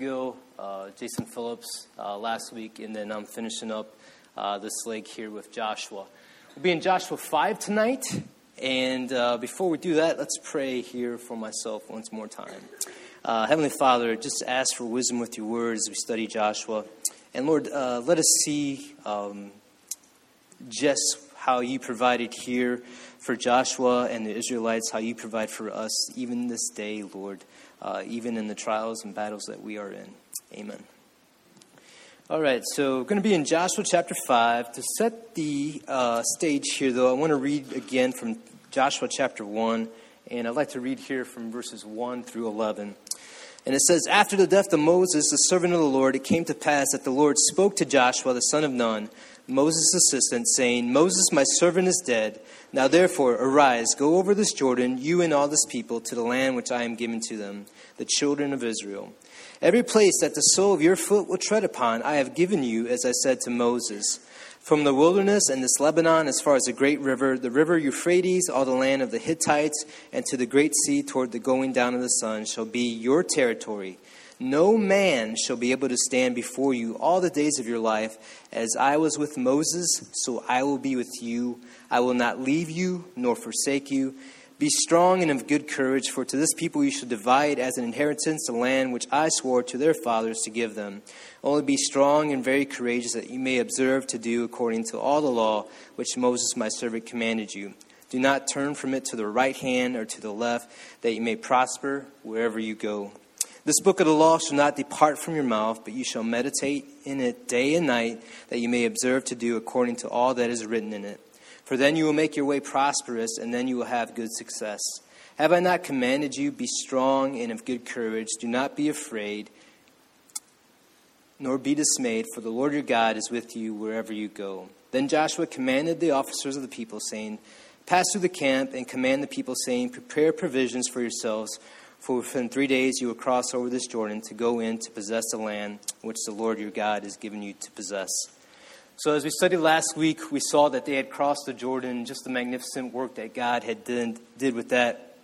Gill, uh, Jason Phillips uh, last week, and then I'm finishing up uh, this leg here with Joshua. We'll be in Joshua 5 tonight, and uh, before we do that, let's pray here for myself once more time. Uh, Heavenly Father, just ask for wisdom with your words as we study Joshua. And Lord, uh, let us see um, just how you provided here for Joshua and the Israelites, how you provide for us even this day, Lord, uh, even in the trials and battles that we are in. Amen. All right, so we're going to be in Joshua chapter 5. To set the uh, stage here, though, I want to read again from Joshua chapter 1, and I'd like to read here from verses 1 through 11. And it says, After the death of Moses, the servant of the Lord, it came to pass that the Lord spoke to Joshua, the son of Nun, Moses' assistant, saying, Moses, my servant, is dead. Now therefore, arise, go over this Jordan, you and all this people, to the land which I am giving to them, the children of Israel. Every place that the sole of your foot will tread upon, I have given you, as I said to Moses. From the wilderness and this Lebanon, as far as the great river, the river Euphrates, all the land of the Hittites, and to the great sea toward the going down of the sun, shall be your territory. No man shall be able to stand before you all the days of your life. As I was with Moses, so I will be with you. I will not leave you nor forsake you. Be strong and of good courage, for to this people you shall divide as an inheritance the land which I swore to their fathers to give them. Only be strong and very courageous, that you may observe to do according to all the law which Moses my servant commanded you. Do not turn from it to the right hand or to the left, that you may prosper wherever you go. This book of the law shall not depart from your mouth, but you shall meditate in it day and night, that you may observe to do according to all that is written in it. For then you will make your way prosperous, and then you will have good success. Have I not commanded you, be strong and of good courage? Do not be afraid, nor be dismayed, for the Lord your God is with you wherever you go. Then Joshua commanded the officers of the people, saying, Pass through the camp and command the people, saying, Prepare provisions for yourselves for within three days you will cross over this Jordan to go in to possess the land which the Lord your God has given you to possess. So, as we studied last week, we saw that they had crossed the Jordan, just the magnificent work that God had did, did with that,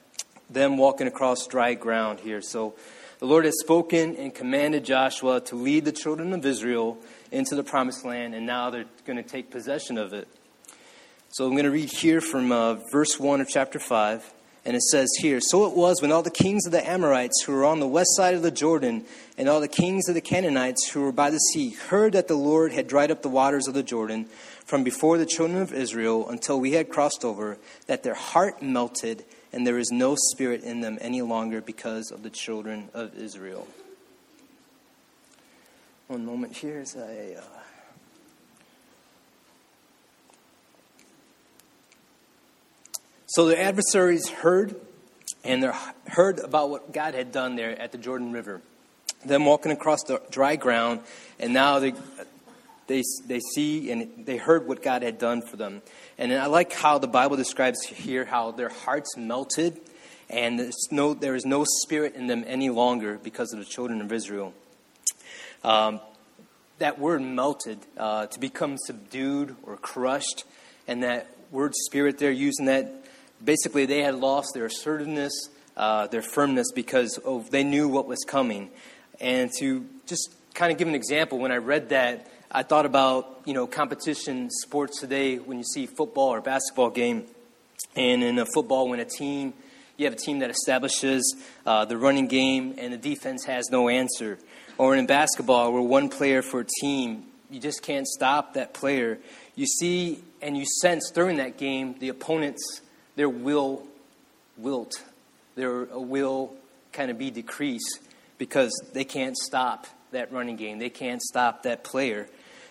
them walking across dry ground here. So, the Lord has spoken and commanded Joshua to lead the children of Israel into the promised land, and now they're going to take possession of it. So, I'm going to read here from uh, verse 1 of chapter 5. And it says here So it was when all the kings of the Amorites who were on the west side of the Jordan, and all the kings of the Canaanites who were by the sea, heard that the Lord had dried up the waters of the Jordan from before the children of Israel until we had crossed over, that their heart melted, and there is no spirit in them any longer because of the children of Israel. One moment here as I. Uh So the adversaries heard, and they heard about what God had done there at the Jordan River. Them walking across the dry ground, and now they, they, they see and they heard what God had done for them. And I like how the Bible describes here how their hearts melted, and no, there is no spirit in them any longer because of the children of Israel. Um, that word melted, uh, to become subdued or crushed, and that word spirit there, using that basically they had lost their assertiveness, uh, their firmness because they knew what was coming. And to just kind of give an example, when I read that, I thought about you know competition sports today when you see football or basketball game, and in a football when a team you have a team that establishes uh, the running game and the defense has no answer, or in basketball where one player for a team you just can't stop that player. You see and you sense during that game the opponent's their will wilt, their will kind of be decreased because they can't stop that running game. They can't stop that player.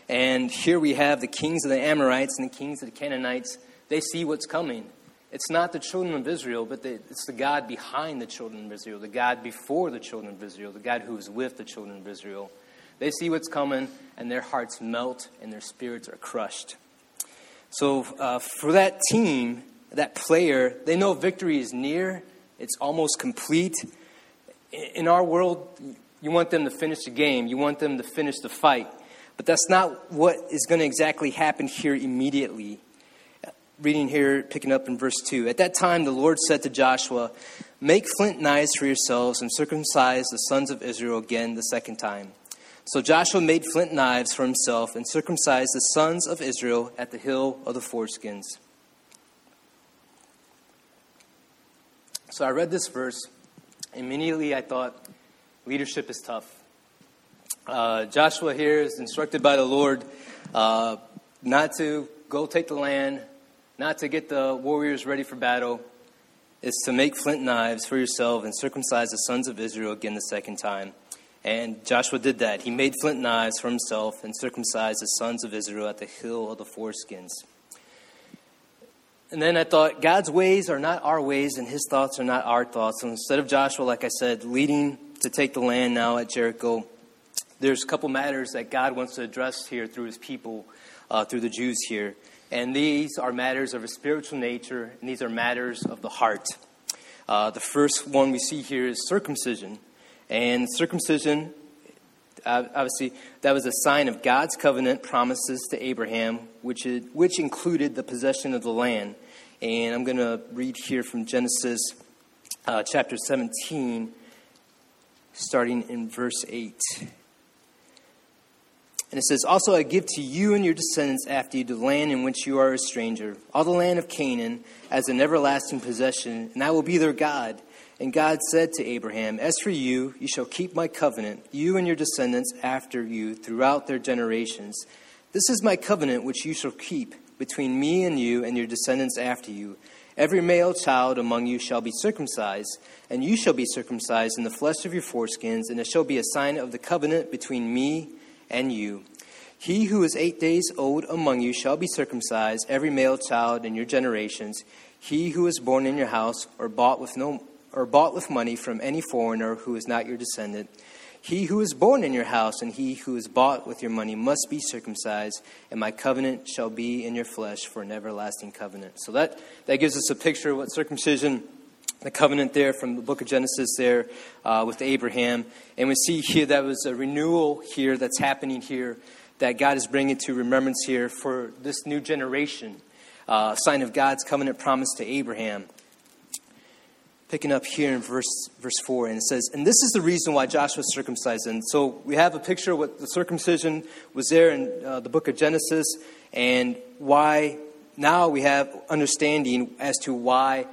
And here we have the kings of the Amorites and the kings of the Canaanites. They see what's coming. It's not the children of Israel, but the, it's the God behind the children of Israel, the God before the children of Israel, the God who is with the children of Israel. They see what's coming, and their hearts melt and their spirits are crushed. So, uh, for that team, that player, they know victory is near, it's almost complete. In our world, you want them to finish the game, you want them to finish the fight. But that's not what is going to exactly happen here immediately. Reading here, picking up in verse 2. At that time, the Lord said to Joshua, Make flint knives for yourselves and circumcise the sons of Israel again the second time. So Joshua made flint knives for himself and circumcised the sons of Israel at the hill of the foreskins. So I read this verse. Immediately I thought, leadership is tough. Uh, Joshua here is instructed by the Lord uh, not to go take the land, not to get the warriors ready for battle is to make flint knives for yourself and circumcise the sons of Israel again the second time. And Joshua did that. He made flint knives for himself and circumcised the sons of Israel at the hill of the foreskins. And then I thought, God's ways are not our ways, and his thoughts are not our thoughts. So instead of Joshua, like I said, leading to take the land now at Jericho, there's a couple matters that God wants to address here through his people, uh, through the Jews here. And these are matters of a spiritual nature, and these are matters of the heart. Uh, the first one we see here is circumcision. And circumcision, obviously, that was a sign of God's covenant promises to Abraham, which, which included the possession of the land. And I'm going to read here from Genesis uh, chapter 17, starting in verse 8. And it says, Also I give to you and your descendants after you the land in which you are a stranger, all the land of Canaan, as an everlasting possession, and I will be their God. And God said to Abraham, As for you, you shall keep my covenant, you and your descendants after you, throughout their generations. This is my covenant which you shall keep between me and you and your descendants after you. Every male child among you shall be circumcised, and you shall be circumcised in the flesh of your foreskins, and it shall be a sign of the covenant between me and you. He who is eight days old among you shall be circumcised, every male child in your generations. He who is born in your house or bought with no or bought with money from any foreigner who is not your descendant. He who is born in your house and he who is bought with your money must be circumcised, and my covenant shall be in your flesh for an everlasting covenant. So that, that gives us a picture of what circumcision the covenant there from the book of Genesis there uh, with Abraham. And we see here that was a renewal here that's happening here that God is bringing to remembrance here for this new generation, uh, sign of God's covenant promise to Abraham. Picking up here in verse, verse 4, and it says, And this is the reason why Joshua circumcised. And so we have a picture of what the circumcision was there in uh, the book of Genesis, and why now we have understanding as to why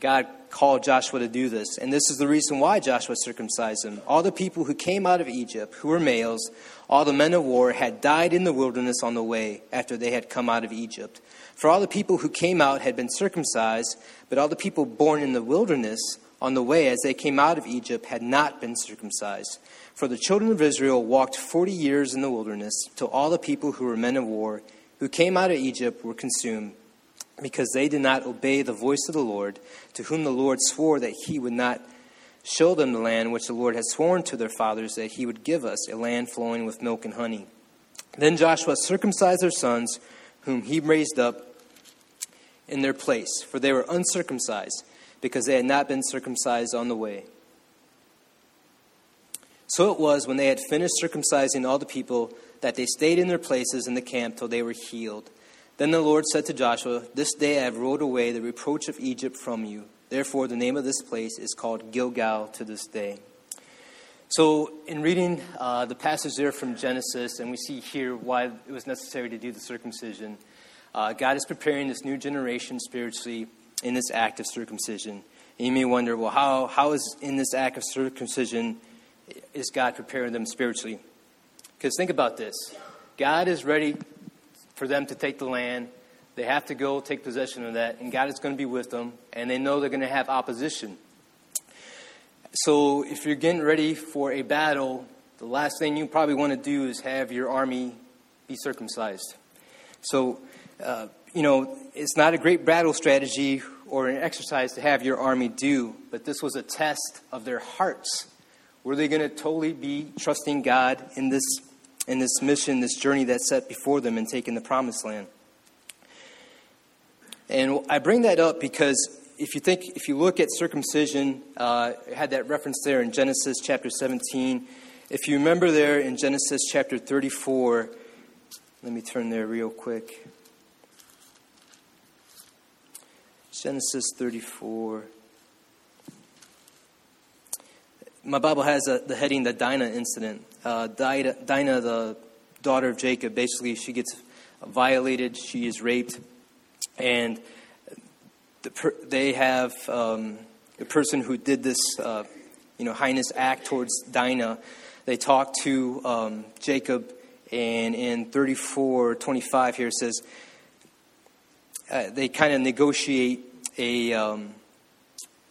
God called Joshua to do this. And this is the reason why Joshua circumcised them. All the people who came out of Egypt, who were males, all the men of war, had died in the wilderness on the way after they had come out of Egypt. For all the people who came out had been circumcised, but all the people born in the wilderness on the way as they came out of Egypt had not been circumcised. For the children of Israel walked forty years in the wilderness, till all the people who were men of war, who came out of Egypt, were consumed because they did not obey the voice of the Lord, to whom the Lord swore that he would not show them the land which the Lord had sworn to their fathers that he would give us, a land flowing with milk and honey. Then Joshua circumcised their sons, whom he raised up in their place, for they were uncircumcised, because they had not been circumcised on the way. So it was when they had finished circumcising all the people that they stayed in their places in the camp till they were healed. Then the Lord said to Joshua, This day I have rolled away the reproach of Egypt from you. Therefore, the name of this place is called Gilgal to this day. So, in reading uh, the passage there from Genesis, and we see here why it was necessary to do the circumcision, uh, God is preparing this new generation spiritually in this act of circumcision. And you may wonder, well, how, how is in this act of circumcision is God preparing them spiritually? Because think about this God is ready for them to take the land. They have to go take possession of that, and God is going to be with them, and they know they're going to have opposition. So, if you're getting ready for a battle, the last thing you probably want to do is have your army be circumcised. So, uh, you know, it's not a great battle strategy or an exercise to have your army do, but this was a test of their hearts. Were they going to totally be trusting God in this in this mission, this journey that's set before them and taking the promised land. And I bring that up because if you think, if you look at circumcision, uh, had that reference there in Genesis chapter 17. If you remember there in Genesis chapter 34, let me turn there real quick. Genesis 34. my Bible has a, the heading the Dinah incident. Uh, Dinah, the daughter of Jacob, basically she gets violated, she is raped, and the they have um, the person who did this, uh, you know, heinous act towards Dinah. They talk to um, Jacob, and in 34:25 here it says uh, they kind of negotiate a, um,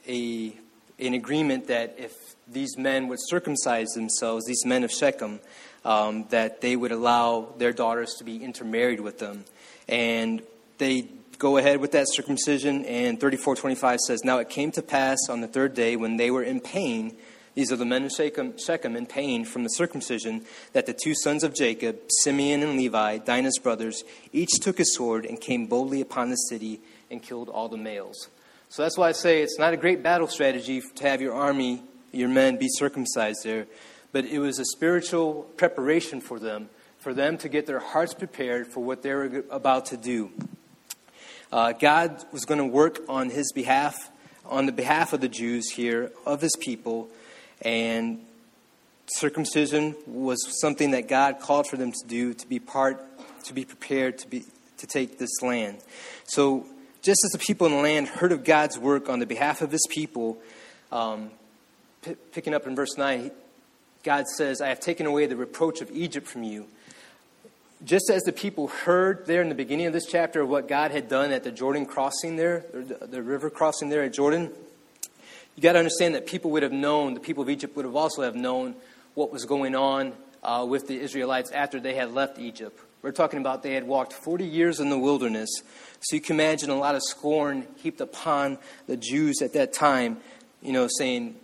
a an agreement that if these men would circumcise themselves, these men of Shechem, um, that they would allow their daughters to be intermarried with them. And they go ahead with that circumcision, and 3425 says, Now it came to pass on the third day when they were in pain, these are the men of Shechem, Shechem in pain from the circumcision, that the two sons of Jacob, Simeon and Levi, Dinah's brothers, each took a sword and came boldly upon the city and killed all the males. So that's why I say it's not a great battle strategy to have your army, your men, be circumcised there, but it was a spiritual preparation for them, for them to get their hearts prepared for what they were about to do. Uh, God was going to work on his behalf, on the behalf of the Jews here, of his people, and circumcision was something that God called for them to do, to be part, to be prepared to be to take this land. So just as the people in the land heard of God's work on the behalf of his people, um, p- picking up in verse 9, God says, I have taken away the reproach of Egypt from you. Just as the people heard there in the beginning of this chapter of what God had done at the Jordan crossing there, the, river crossing there at Jordan, you got to understand that people would have known, the people of Egypt would have also have known what was going on uh, with the Israelites after they had left Egypt. We're talking about they had walked 40 years in the wilderness. So you can imagine a lot of scorn heaped upon the Jews at that time, you know, saying,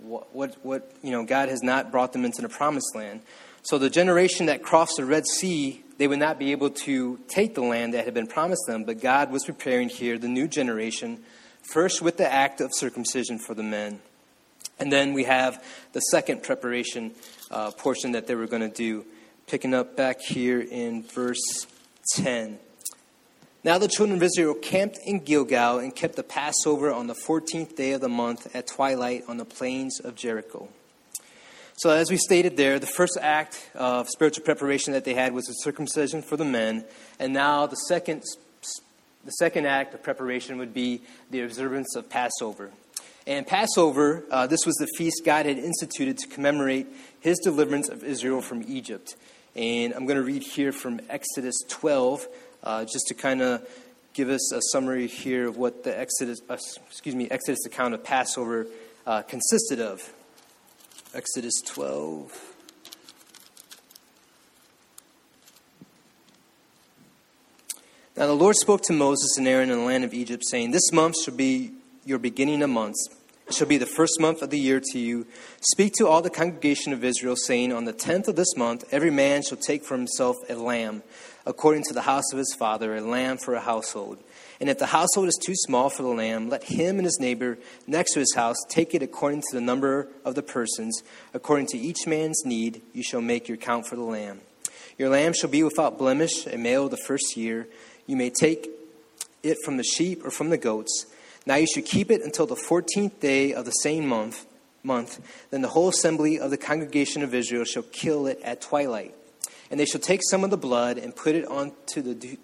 what, what, what, you know, God has not brought them into the promised land. So the generation that crossed the Red Sea, they would not be able to take the land that had been promised them, but God was preparing here the new generation, first with the act of circumcision for the men. And then we have the second preparation uh, portion that they were going to do picking up back here in verse 10. Now the children of Israel camped in Gilgal and kept the Passover on the 14th day of the month at twilight on the plains of Jericho. So, as we stated there, the first act of spiritual preparation that they had was the circumcision for the men, and now the second, the second act of preparation would be the observance of Passover. And Passover, uh, this was the feast God had instituted to commemorate his deliverance of Israel from Egypt. And I'm going to read here from Exodus 12, uh, just to kind of give us a summary here of what the Exodus, uh, excuse me, Exodus account of Passover uh, consisted of. Exodus 12. Now the Lord spoke to Moses and Aaron in the land of Egypt, saying, This month shall be your beginning of months. It shall be the first month of the year to you. Speak to all the congregation of Israel, saying, On the tenth of this month, every man shall take for himself a lamb, according to the house of his father, a lamb for a household. And if the household is too small for the lamb, let him and his neighbor next to his house take it according to the number of the persons. According to each man's need, you shall make your count for the lamb. Your lamb shall be without blemish, a male the first year. You may take it from the sheep or from the goats. Now you should keep it until the fourteenth day of the same month. Month. Then the whole assembly of the congregation of Israel shall kill it at twilight, and they shall take some of the blood and put it onto the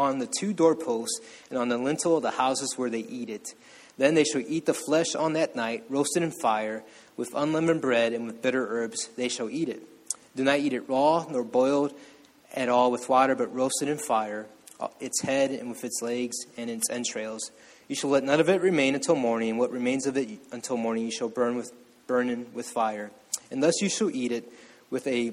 on the two doorposts and on the lintel of the houses where they eat it. Then they shall eat the flesh on that night, roasted in fire, with unleavened bread and with bitter herbs. They shall eat it. Do not eat it raw nor boiled at all with water, but roasted in fire, uh, its head and with its legs and its entrails you shall let none of it remain until morning, and what remains of it until morning you shall burn with burn with fire. And thus you shall eat it with a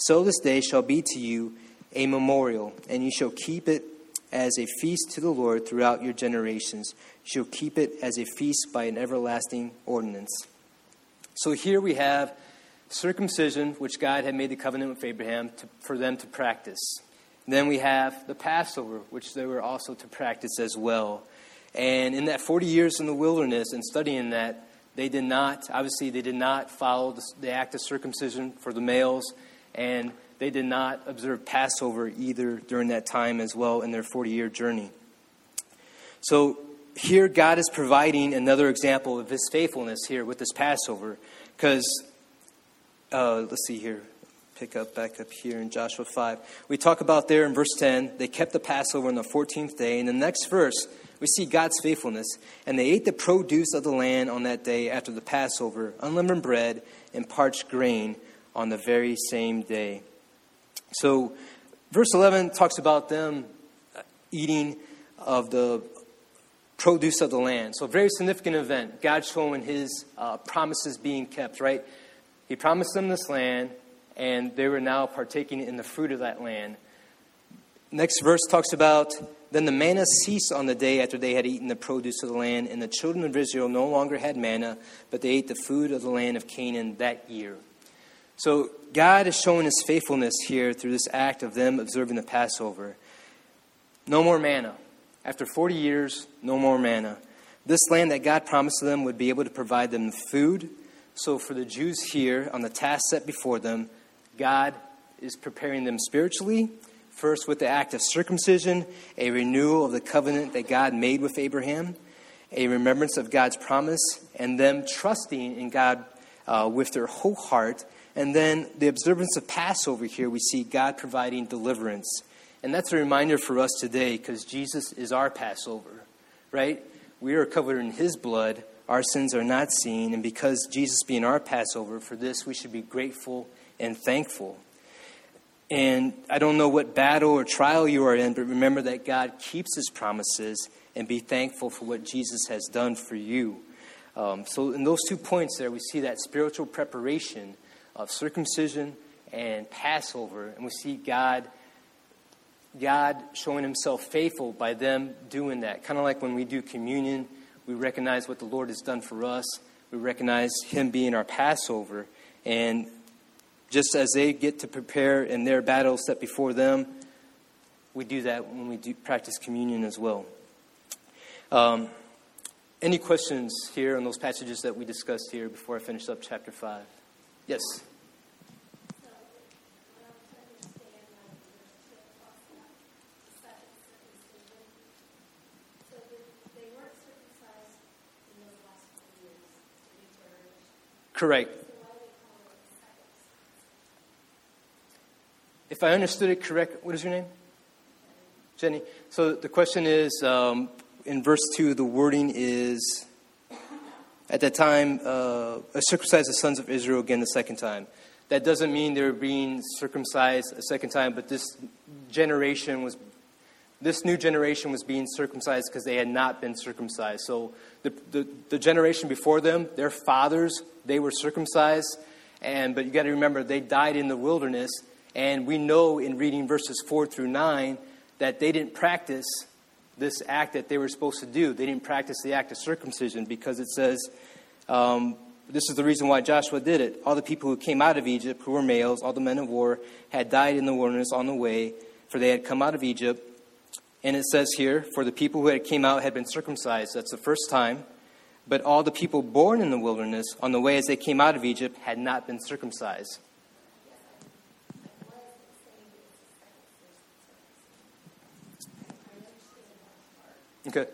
So this day shall be to you a memorial, and you shall keep it as a feast to the Lord throughout your generations. You shall keep it as a feast by an everlasting ordinance. So here we have circumcision, which God had made the covenant with Abraham to, for them to practice. then we have the Passover, which they were also to practice as well. And in that 40 years in the wilderness and studying that, they did not, obviously, they did not follow the, the act of circumcision for the males, and they did not observe Passover either during that time as well in their 40 year journey. So here, God is providing another example of his faithfulness here with this Passover, because, uh, let's see here pick up back up here in Joshua 5. We talk about there in verse 10, they kept the Passover on the 14th day. In the next verse, we see God's faithfulness. And they ate the produce of the land on that day after the Passover, unleavened bread and parched grain on the very same day. So, verse 11 talks about them eating of the produce of the land. So, a very significant event. God showing his uh, promises being kept, right? He promised them this land and they were now partaking in the fruit of that land. Next verse talks about then the manna ceased on the day after they had eaten the produce of the land, and the children of Israel no longer had manna, but they ate the food of the land of Canaan that year. So God is showing his faithfulness here through this act of them observing the Passover. No more manna. After 40 years, no more manna. This land that God promised them would be able to provide them food. So for the Jews here, on the task set before them, God is preparing them spiritually, first with the act of circumcision, a renewal of the covenant that God made with Abraham, a remembrance of God's promise, and them trusting in God uh, with their whole heart. And then the observance of Passover here, we see God providing deliverance. And that's a reminder for us today because Jesus is our Passover, right? We are covered in His blood. Our sins are not seen. And because Jesus being our Passover, for this we should be grateful and thankful. And I don't know what battle or trial you are in, but remember that God keeps his promises and be thankful for what Jesus has done for you. Um, so, in those two points there, we see that spiritual preparation of circumcision and Passover, and we see God. God showing himself faithful by them doing that. Kind of like when we do communion, we recognize what the Lord has done for us. We recognize him being our Passover. And just as they get to prepare in their battle set before them, we do that when we do practice communion as well. Um, any questions here on those passages that we discussed here before I finish up chapter 5? Yes. Correct. if I understood it correct, what is your name? Jenny. So the question is um, in verse 2, the wording is at that time, uh, circumcised the sons of Israel again the second time. That doesn't mean they're being circumcised a second time, but this generation was, this new generation was being circumcised because they had not been circumcised. So the, the, the generation before them, their fathers, they were circumcised, and but you got to remember they died in the wilderness, and we know in reading verses 4 through 9 that they didn't practice this act that they were supposed to do. They didn't practice the act of circumcision because it says, um, this is the reason why Joshua did it. All the people who came out of Egypt, who were males, all the men of war, had died in the wilderness on the way, for they had come out of Egypt. And it says here, for the people who had came out had been circumcised. That's the first time. But all the people born in the wilderness on the way as they came out of Egypt had not been circumcised. Okay.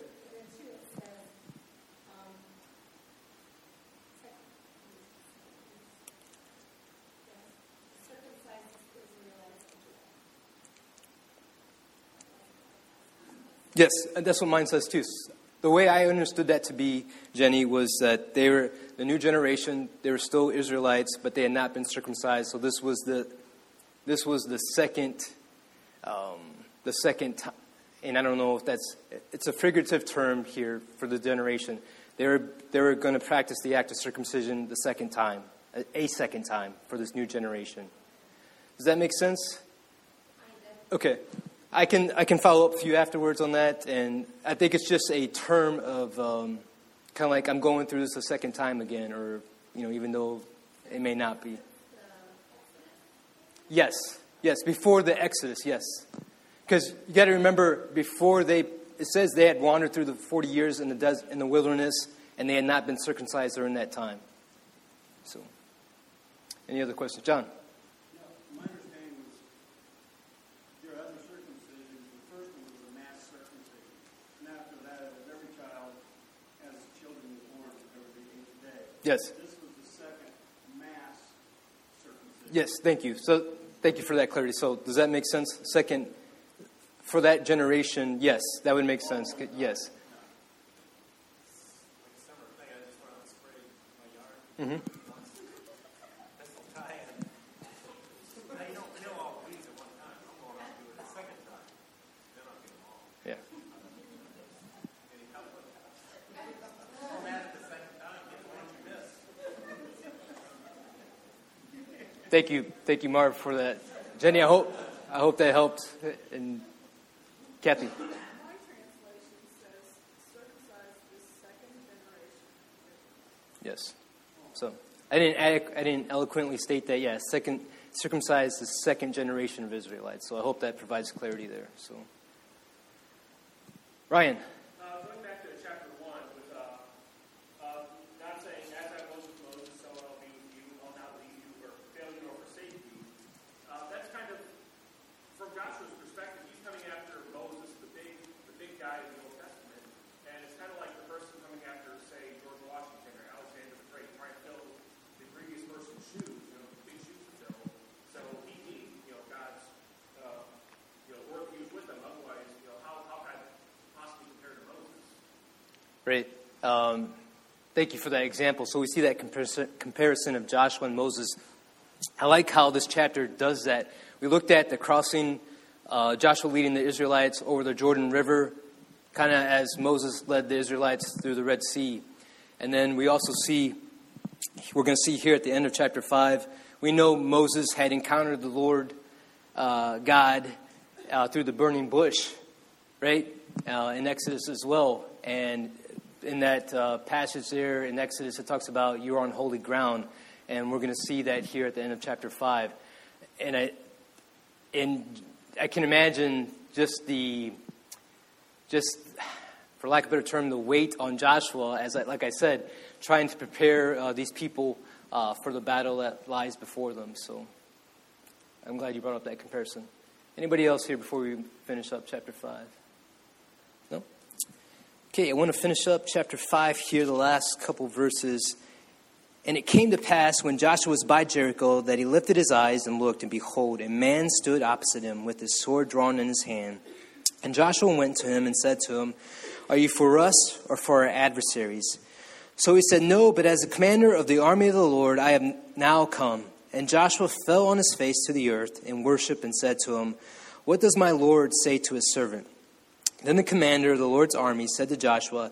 Yes, and that's what mine says too. The way I understood that to be, Jenny, was that they were the new generation. They were still Israelites, but they had not been circumcised. So this was the this was the second um, the second time and I don't know if that's, it's a figurative term here for the generation. They were, they were going to practice the act of circumcision the second time, a second time for this new generation. Does that make sense? Okay. I can, I can follow up with you afterwards on that, and I think it's just a term of um, kind of like I'm going through this a second time again, or you know, even though it may not be. Yes, yes, before the Exodus, yes. Because you got to remember, before they, it says they had wandered through the 40 years in the, des- in the wilderness, and they had not been circumcised during that time. So, any other questions? John? My understanding was there are other circumcisions. The first one was a mass circumcision. And after that, it was every child as children was born until the eighth day. Yes. This was the second mass circumcision. Yes, thank you. So, thank you for that clarity. So, does that make sense? Second, for that generation, yes, that would make sense. Yes. Mm-hmm. Yeah. Thank you, thank you, Marv, for that. Jenny, I hope I hope that helped. And Kathy. Yes. So I didn't I didn't eloquently state that. Yeah, second circumcised the second generation of Israelites. So I hope that provides clarity there. So Ryan. Uh, going back to chapter 1, with uh, uh, God saying, As I was with Moses, so I'll be with you, I'll not leave you or fail you or forsake you. Uh, that's kind of, from Joshua's perspective, he's coming after Moses, the big, the big guy in the Old Testament. And it's kind of like the person coming after, say, George Washington or Alexander the Great, trying to fill the previous person's shoes, you know, big shoes to fill. So he needs, you know, God's, uh, you know, work used with them. Otherwise, you know, how, how can I possibly compare to Moses? Great. Um, thank you for that example. So we see that comparison, of Joshua and Moses. I like how this chapter does that. We looked at the crossing, uh, Joshua leading the Israelites over the Jordan River, kind of as Moses led the Israelites through the Red Sea. And then we also see, we're going to see here at the end of chapter 5, we know Moses had encountered the Lord uh, God uh, through the burning bush, right? Uh, in Exodus as well. And in that uh, passage there in Exodus, it talks about you're on holy ground. And we're going to see that here at the end of chapter 5. And I, and I can imagine just the, just for lack of a better term, the weight on Joshua, as I, like I said, trying to prepare uh, these people uh, for the battle that lies before them. So I'm glad you brought up that comparison. Anybody else here before we finish up chapter 5? Okay, I want to finish up chapter 5 here, the last couple verses. And it came to pass when Joshua was by Jericho that he lifted his eyes and looked, and behold, a man stood opposite him with his sword drawn in his hand. And Joshua went to him and said to him, Are you for us or for our adversaries? So he said, No, but as the commander of the army of the Lord, I have now come. And Joshua fell on his face to the earth and worshipped and said to him, What does my Lord say to his servant? Then the commander of the Lord's army said to Joshua,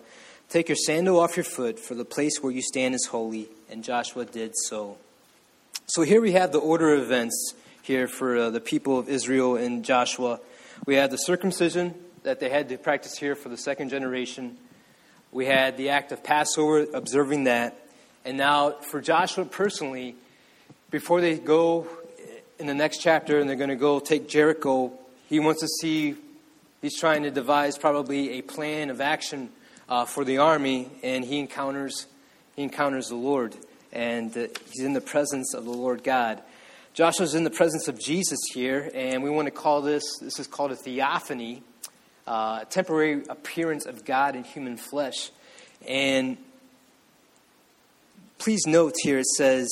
Take your sandal off your foot, for the place where you stand is holy. And Joshua did so. So here we have the order of events here for uh, the people of Israel and Joshua. We had the circumcision that they had to practice here for the second generation. We had the act of Passover, observing that. And now, for Joshua personally, before they go in the next chapter and they're going to go take Jericho, he wants to see, he's trying to devise probably a plan of action uh, for the army, and he encounters, he encounters the Lord. And uh, he's in the presence of the Lord God. Joshua's in the presence of Jesus here, and we want to call this, this is called a theophany, uh, a temporary appearance of God in human flesh. And please note here it says,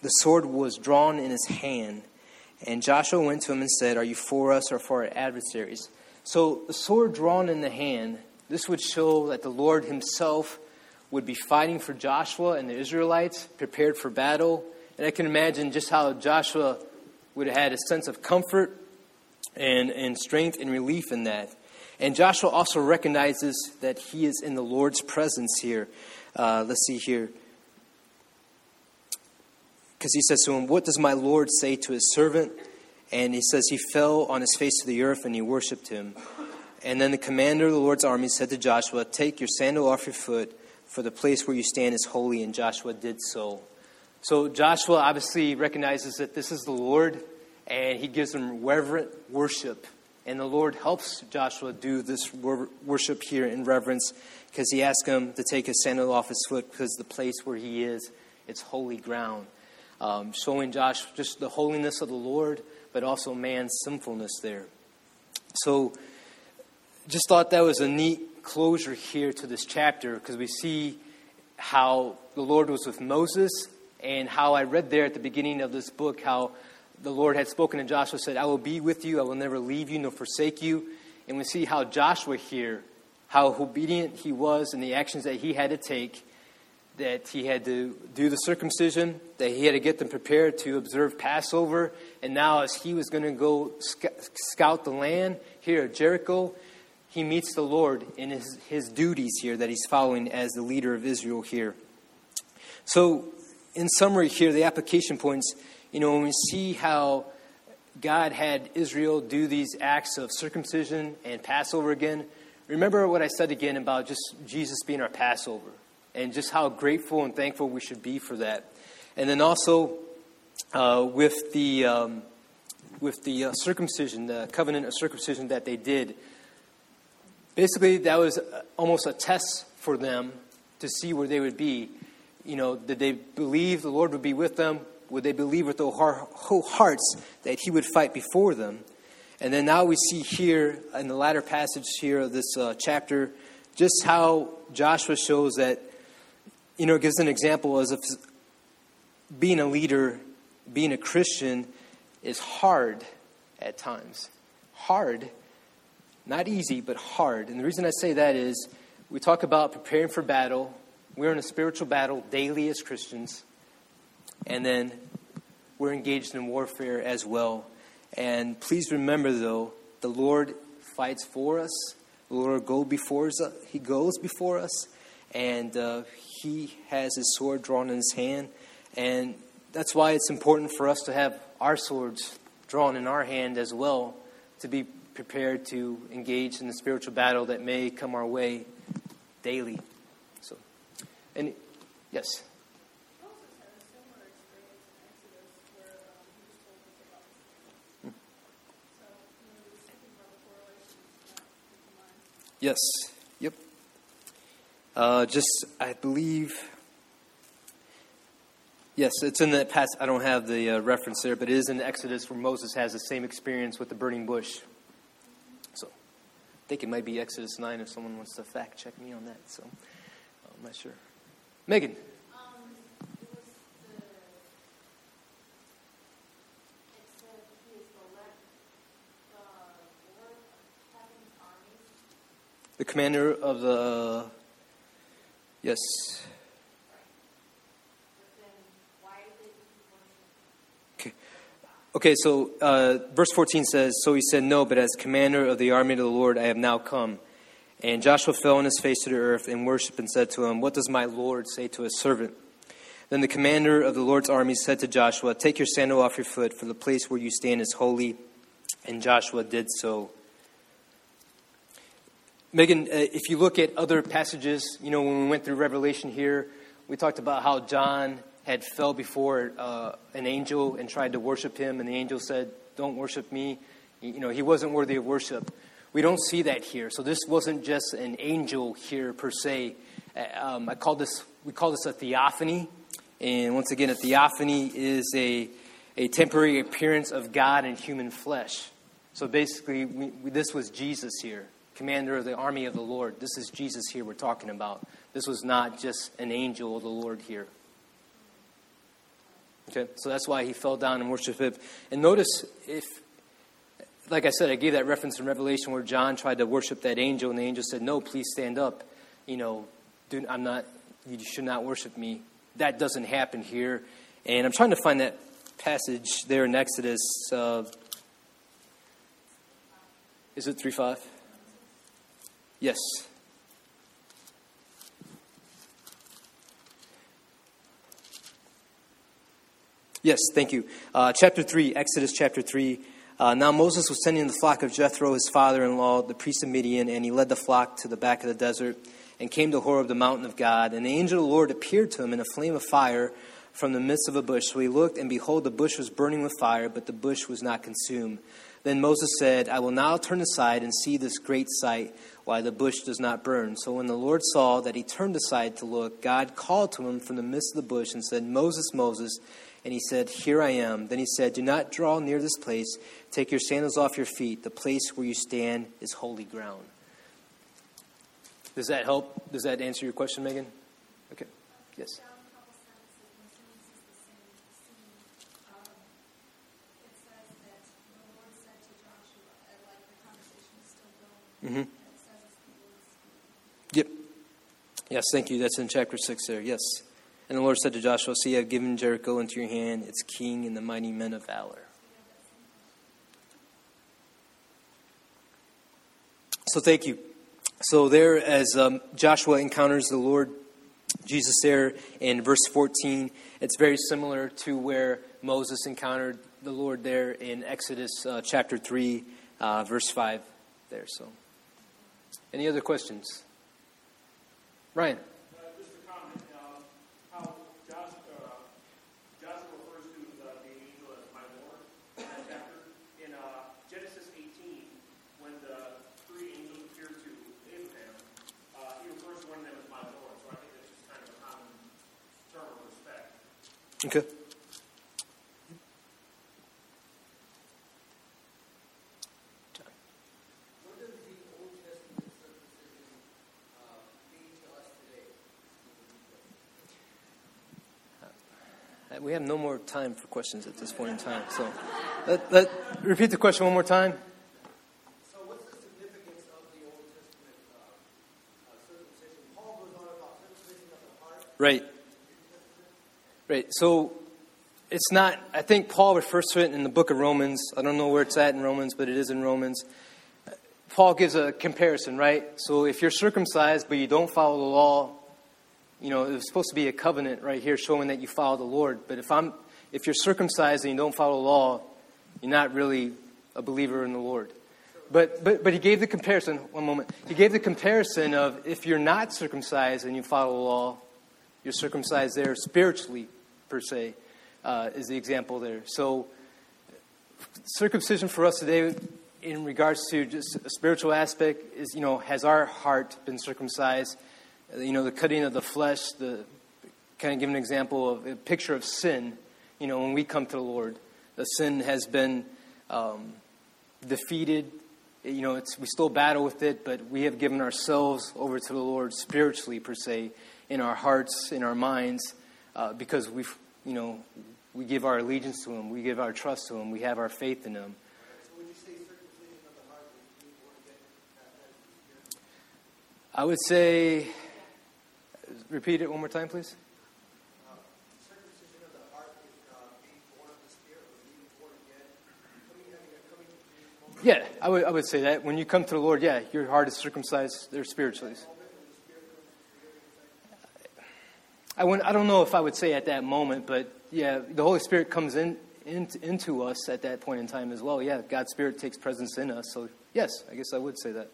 the sword was drawn in his hand, and Joshua went to him and said, Are you for us or for our adversaries? So, the sword drawn in the hand, this would show that the Lord himself would be fighting for Joshua and the Israelites, prepared for battle. And I can imagine just how Joshua would have had a sense of comfort and, and strength and relief in that. And Joshua also recognizes that he is in the Lord's presence here. Uh, let's see here. Because he says to him, What does my Lord say to his servant? And he says he fell on his face to the earth and he worshiped him. And then the commander of the Lord's army said to Joshua, Take your sandal off your foot, for the place where you stand is holy, and Joshua did so. So Joshua obviously recognizes that this is the Lord, and he gives him reverent worship. And the Lord helps Joshua do this worship here in reverence because he asks him to take his sandal off his foot because the place where he is, it's holy ground. Um, showing Josh just the holiness of the Lord, but also man's sinfulness there. So, just thought that was a neat closure here to this chapter because we see how the Lord was with Moses and how I read there at the beginning of this book how the Lord had spoken to Joshua, said, I will be with you, I will never leave you nor forsake you. And we see how Joshua here, how obedient he was in the actions that he had to take, that he had to do the circumcision, that he had to get them prepared to observe Passover. And now, as he was going to go scout the land here at Jericho, he meets the Lord in his, his duties here that he's following as the leader of Israel here. So, in summary, here, the application points you know, when we see how God had Israel do these acts of circumcision and Passover again, remember what I said again about just Jesus being our Passover and just how grateful and thankful we should be for that. And then also uh, with the, um, with the uh, circumcision, the covenant of circumcision that they did, basically that was almost a test for them to see where they would be. You know, did they believe the Lord would be with them? would they believe with their whole hearts that he would fight before them? And then now we see here in the latter passage here of this uh, chapter just how Joshua shows that, you know, it gives an example as if being a leader, being a Christian is hard at times. Hard, not easy, but hard. And the reason I say that is we talk about preparing for battle. We're in a spiritual battle daily as Christians. And then we're engaged in warfare as well. And please remember, though, the Lord fights for us. The Lord go before us. He goes before us, and uh, He has His sword drawn in His hand. And that's why it's important for us to have our swords drawn in our hand as well, to be prepared to engage in the spiritual battle that may come our way daily. So, and yes. Yes. Uh, just, I believe. Yes, it's in the past. I don't have the uh, reference there, but it is in Exodus where Moses has the same experience with the burning bush. So I think it might be Exodus 9 if someone wants to fact check me on that. So I'm not sure. Megan. the commander of the. Yes. Okay. Okay, so uh, verse 14 says So he said, No, but as commander of the army of the Lord, I have now come. And Joshua fell on his face to the earth and worshipped and said to him, What does my Lord say to his servant? Then the commander of the Lord's army said to Joshua, Take your sandal off your foot, for the place where you stand is holy. And Joshua did so. Megan, uh, if you look at other passages, you know, when we went through Revelation here, we talked about how John had fell before uh, an angel and tried to worship him, and the angel said, Don't worship me. You know, he wasn't worthy of worship. We don't see that here. So this wasn't just an angel here per se. Uh, um, I call this, we call this a theophany. And once again, a theophany is a, a temporary appearance of God in human flesh. So basically, we, we, this was Jesus here commander of the army of the Lord. This is Jesus here we're talking about. This was not just an angel of the Lord here. Okay, so that's why he fell down and worshiped him. And notice if, like I said, I gave that reference in Revelation where John tried to worship that angel, and the angel said, "No, please stand up. You know, I'm not. You should not worship me." That doesn't happen here. And I'm trying to find that passage there in Exodus. Uh, is it three five? Yes. Yes, thank you. Uh, chapter 3, Exodus chapter 3. Uh, now Moses was tending the flock of Jethro, his father in law, the priest of Midian, and he led the flock to the back of the desert. and came to Horeb, the mountain of God. And the angel of the Lord appeared to him in a flame of fire from the midst of a bush. So he looked, and behold, the bush was burning with fire, but the bush was not consumed. Then Moses said, I will now turn aside and see this great sight, why the bush does not burn. So when the Lord saw that he turned aside to look, God called to him from the midst of the bush and said, Moses, Moses. And he said, Here I am. Then he said, Do not draw near this place. Take your sandals off your feet. The place where you stand is holy ground. Does that help? Does that answer your question, Megan? Okay. Yes. Down a couple sentences, when someone says the same scene, um, it says that the Lord said to Joshua, and like the conversation is still going, Mhm. and it says it's the Lord speaking. Yep. Yes, thank you. That's in chapter 6 there. Yes. And the Lord said to Joshua, See, I have given Jericho into your hand, its king and the mighty men of valor. So thank you. So there, as um, Joshua encounters the Lord Jesus there in verse 14, it's very similar to where Moses encountered the Lord there in Exodus uh, chapter 3, uh, verse 5 there. So, any other questions? Ryan. Uh, just a comment, um, how Joshua, uh, Joshua refers to the, the angel as my Lord in that chapter. In uh, Genesis 18, when the three angels appear to Abraham, uh, he refers to one of them as my Lord. So I think that's just kind of a common term of respect. Okay. What does the Old Testament circumcision uh, mean to us today? Uh, We have no more time for questions at this point in time. So, let, let, repeat the question one more time. So, what's the significance of the Old Testament uh, uh, circumcision? Paul goes on about circumcision of the heart. Right. Right. So it's not, I think Paul refers to it in the book of Romans. I don't know where it's at in Romans, but it is in Romans. Paul gives a comparison, right? So if you're circumcised, but you don't follow the law, you know, it was supposed to be a covenant right here showing that you follow the Lord. But if I'm, if you're circumcised and you don't follow the law, you're not really a believer in the Lord. But, but, but he gave the comparison, one moment. He gave the comparison of if you're not circumcised and you follow the law, you're circumcised there spiritually, per se, uh, is the example there. So, circumcision for us today, in regards to just a spiritual aspect, is, you know, has our heart been circumcised? You know, the cutting of the flesh, the kind of give an example of a picture of sin, you know, when we come to the Lord. The sin has been um, defeated. You know, we still battle with it, but we have given ourselves over to the Lord spiritually, per se, in our hearts, in our minds, uh, because we, you know, we give our allegiance to Him, we give our trust to Him, we have our faith in Him. I would say, repeat it one more time, please. Circumcision of the heart is being born of the Spirit, or being born again, coming, having a coming to Jesus moment. Yeah, I would, I would say that. When you come to the Lord, yeah, your heart is circumcised there spiritually. I, wouldn't, I don't know if I would say at that moment, but yeah, the Holy Spirit comes in, in into us at that point in time as well. Yeah, God's Spirit takes presence in us. So, yes, I guess I would say that.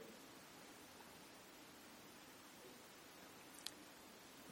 Let it be an easy one. Just more of a comment, because the first covenant was, was of the circumcision of Abraham. Yes. And when Jesus was with the disciples, he said, I am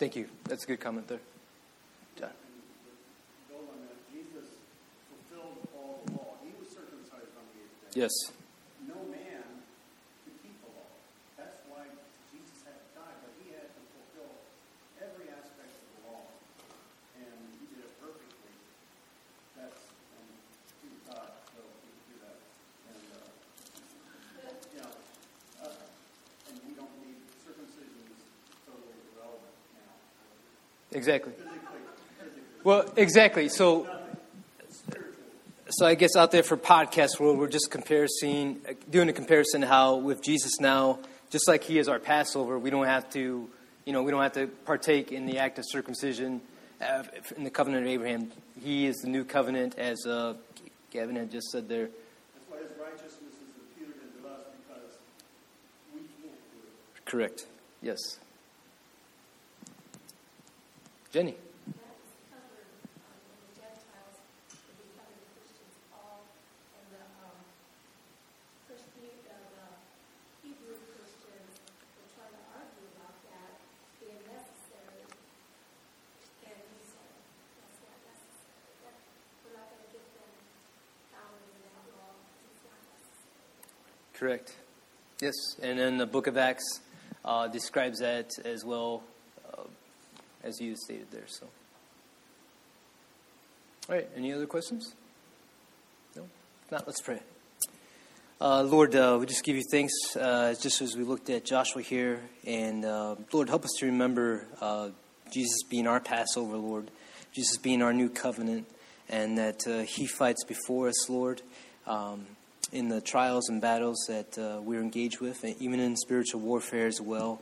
Thank you. That's a good comment there. John. Build on that, Jesus fulfilled all the law. He was circumcised on the eighth day. Yes. No man could keep the law. That's why Jesus had to die, but he had to fulfill every aspect of the law. And he did it perfectly. That's, and he was God, so he could do that. And, uh, you know, uh, and we don't need circumcision is totally irrelevant now. Exactly. Well, exactly. So, so I guess out there for podcast world, we're just comparing, doing a comparison how with Jesus now just like He is our Passover, we don't have to, you know, we don't have to partake in the act of circumcision uh, in the covenant of Abraham. He is the new covenant, as uh, Gavin had just said there. That's why his righteousness is imputed into us because we can't do it. Correct. Yes. Jenny. Correct. Yes, and then the book of Acts uh, describes that as well as you stated there. So, all right. Any other questions? No. If not, let's pray. Uh, Lord, uh, we just give you thanks, uh, just as we looked at Joshua here, and uh, Lord, help us to remember uh, Jesus being our Passover, Lord, Jesus being our new covenant, and that uh, He fights before us, Lord. Um, in the trials and battles that uh, we're engaged with, and even in spiritual warfare as well.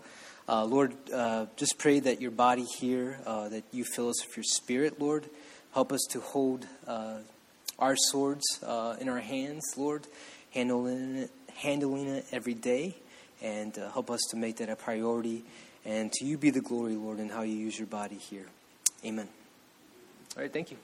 Uh, Lord, uh, just pray that your body here, uh, that you fill us with your spirit, Lord. Help us to hold uh, our swords uh, in our hands, Lord, handling it, handling it every day, and help us to make that a priority. And to you be the glory, Lord, in how you use your body here. Amen. All right, thank you.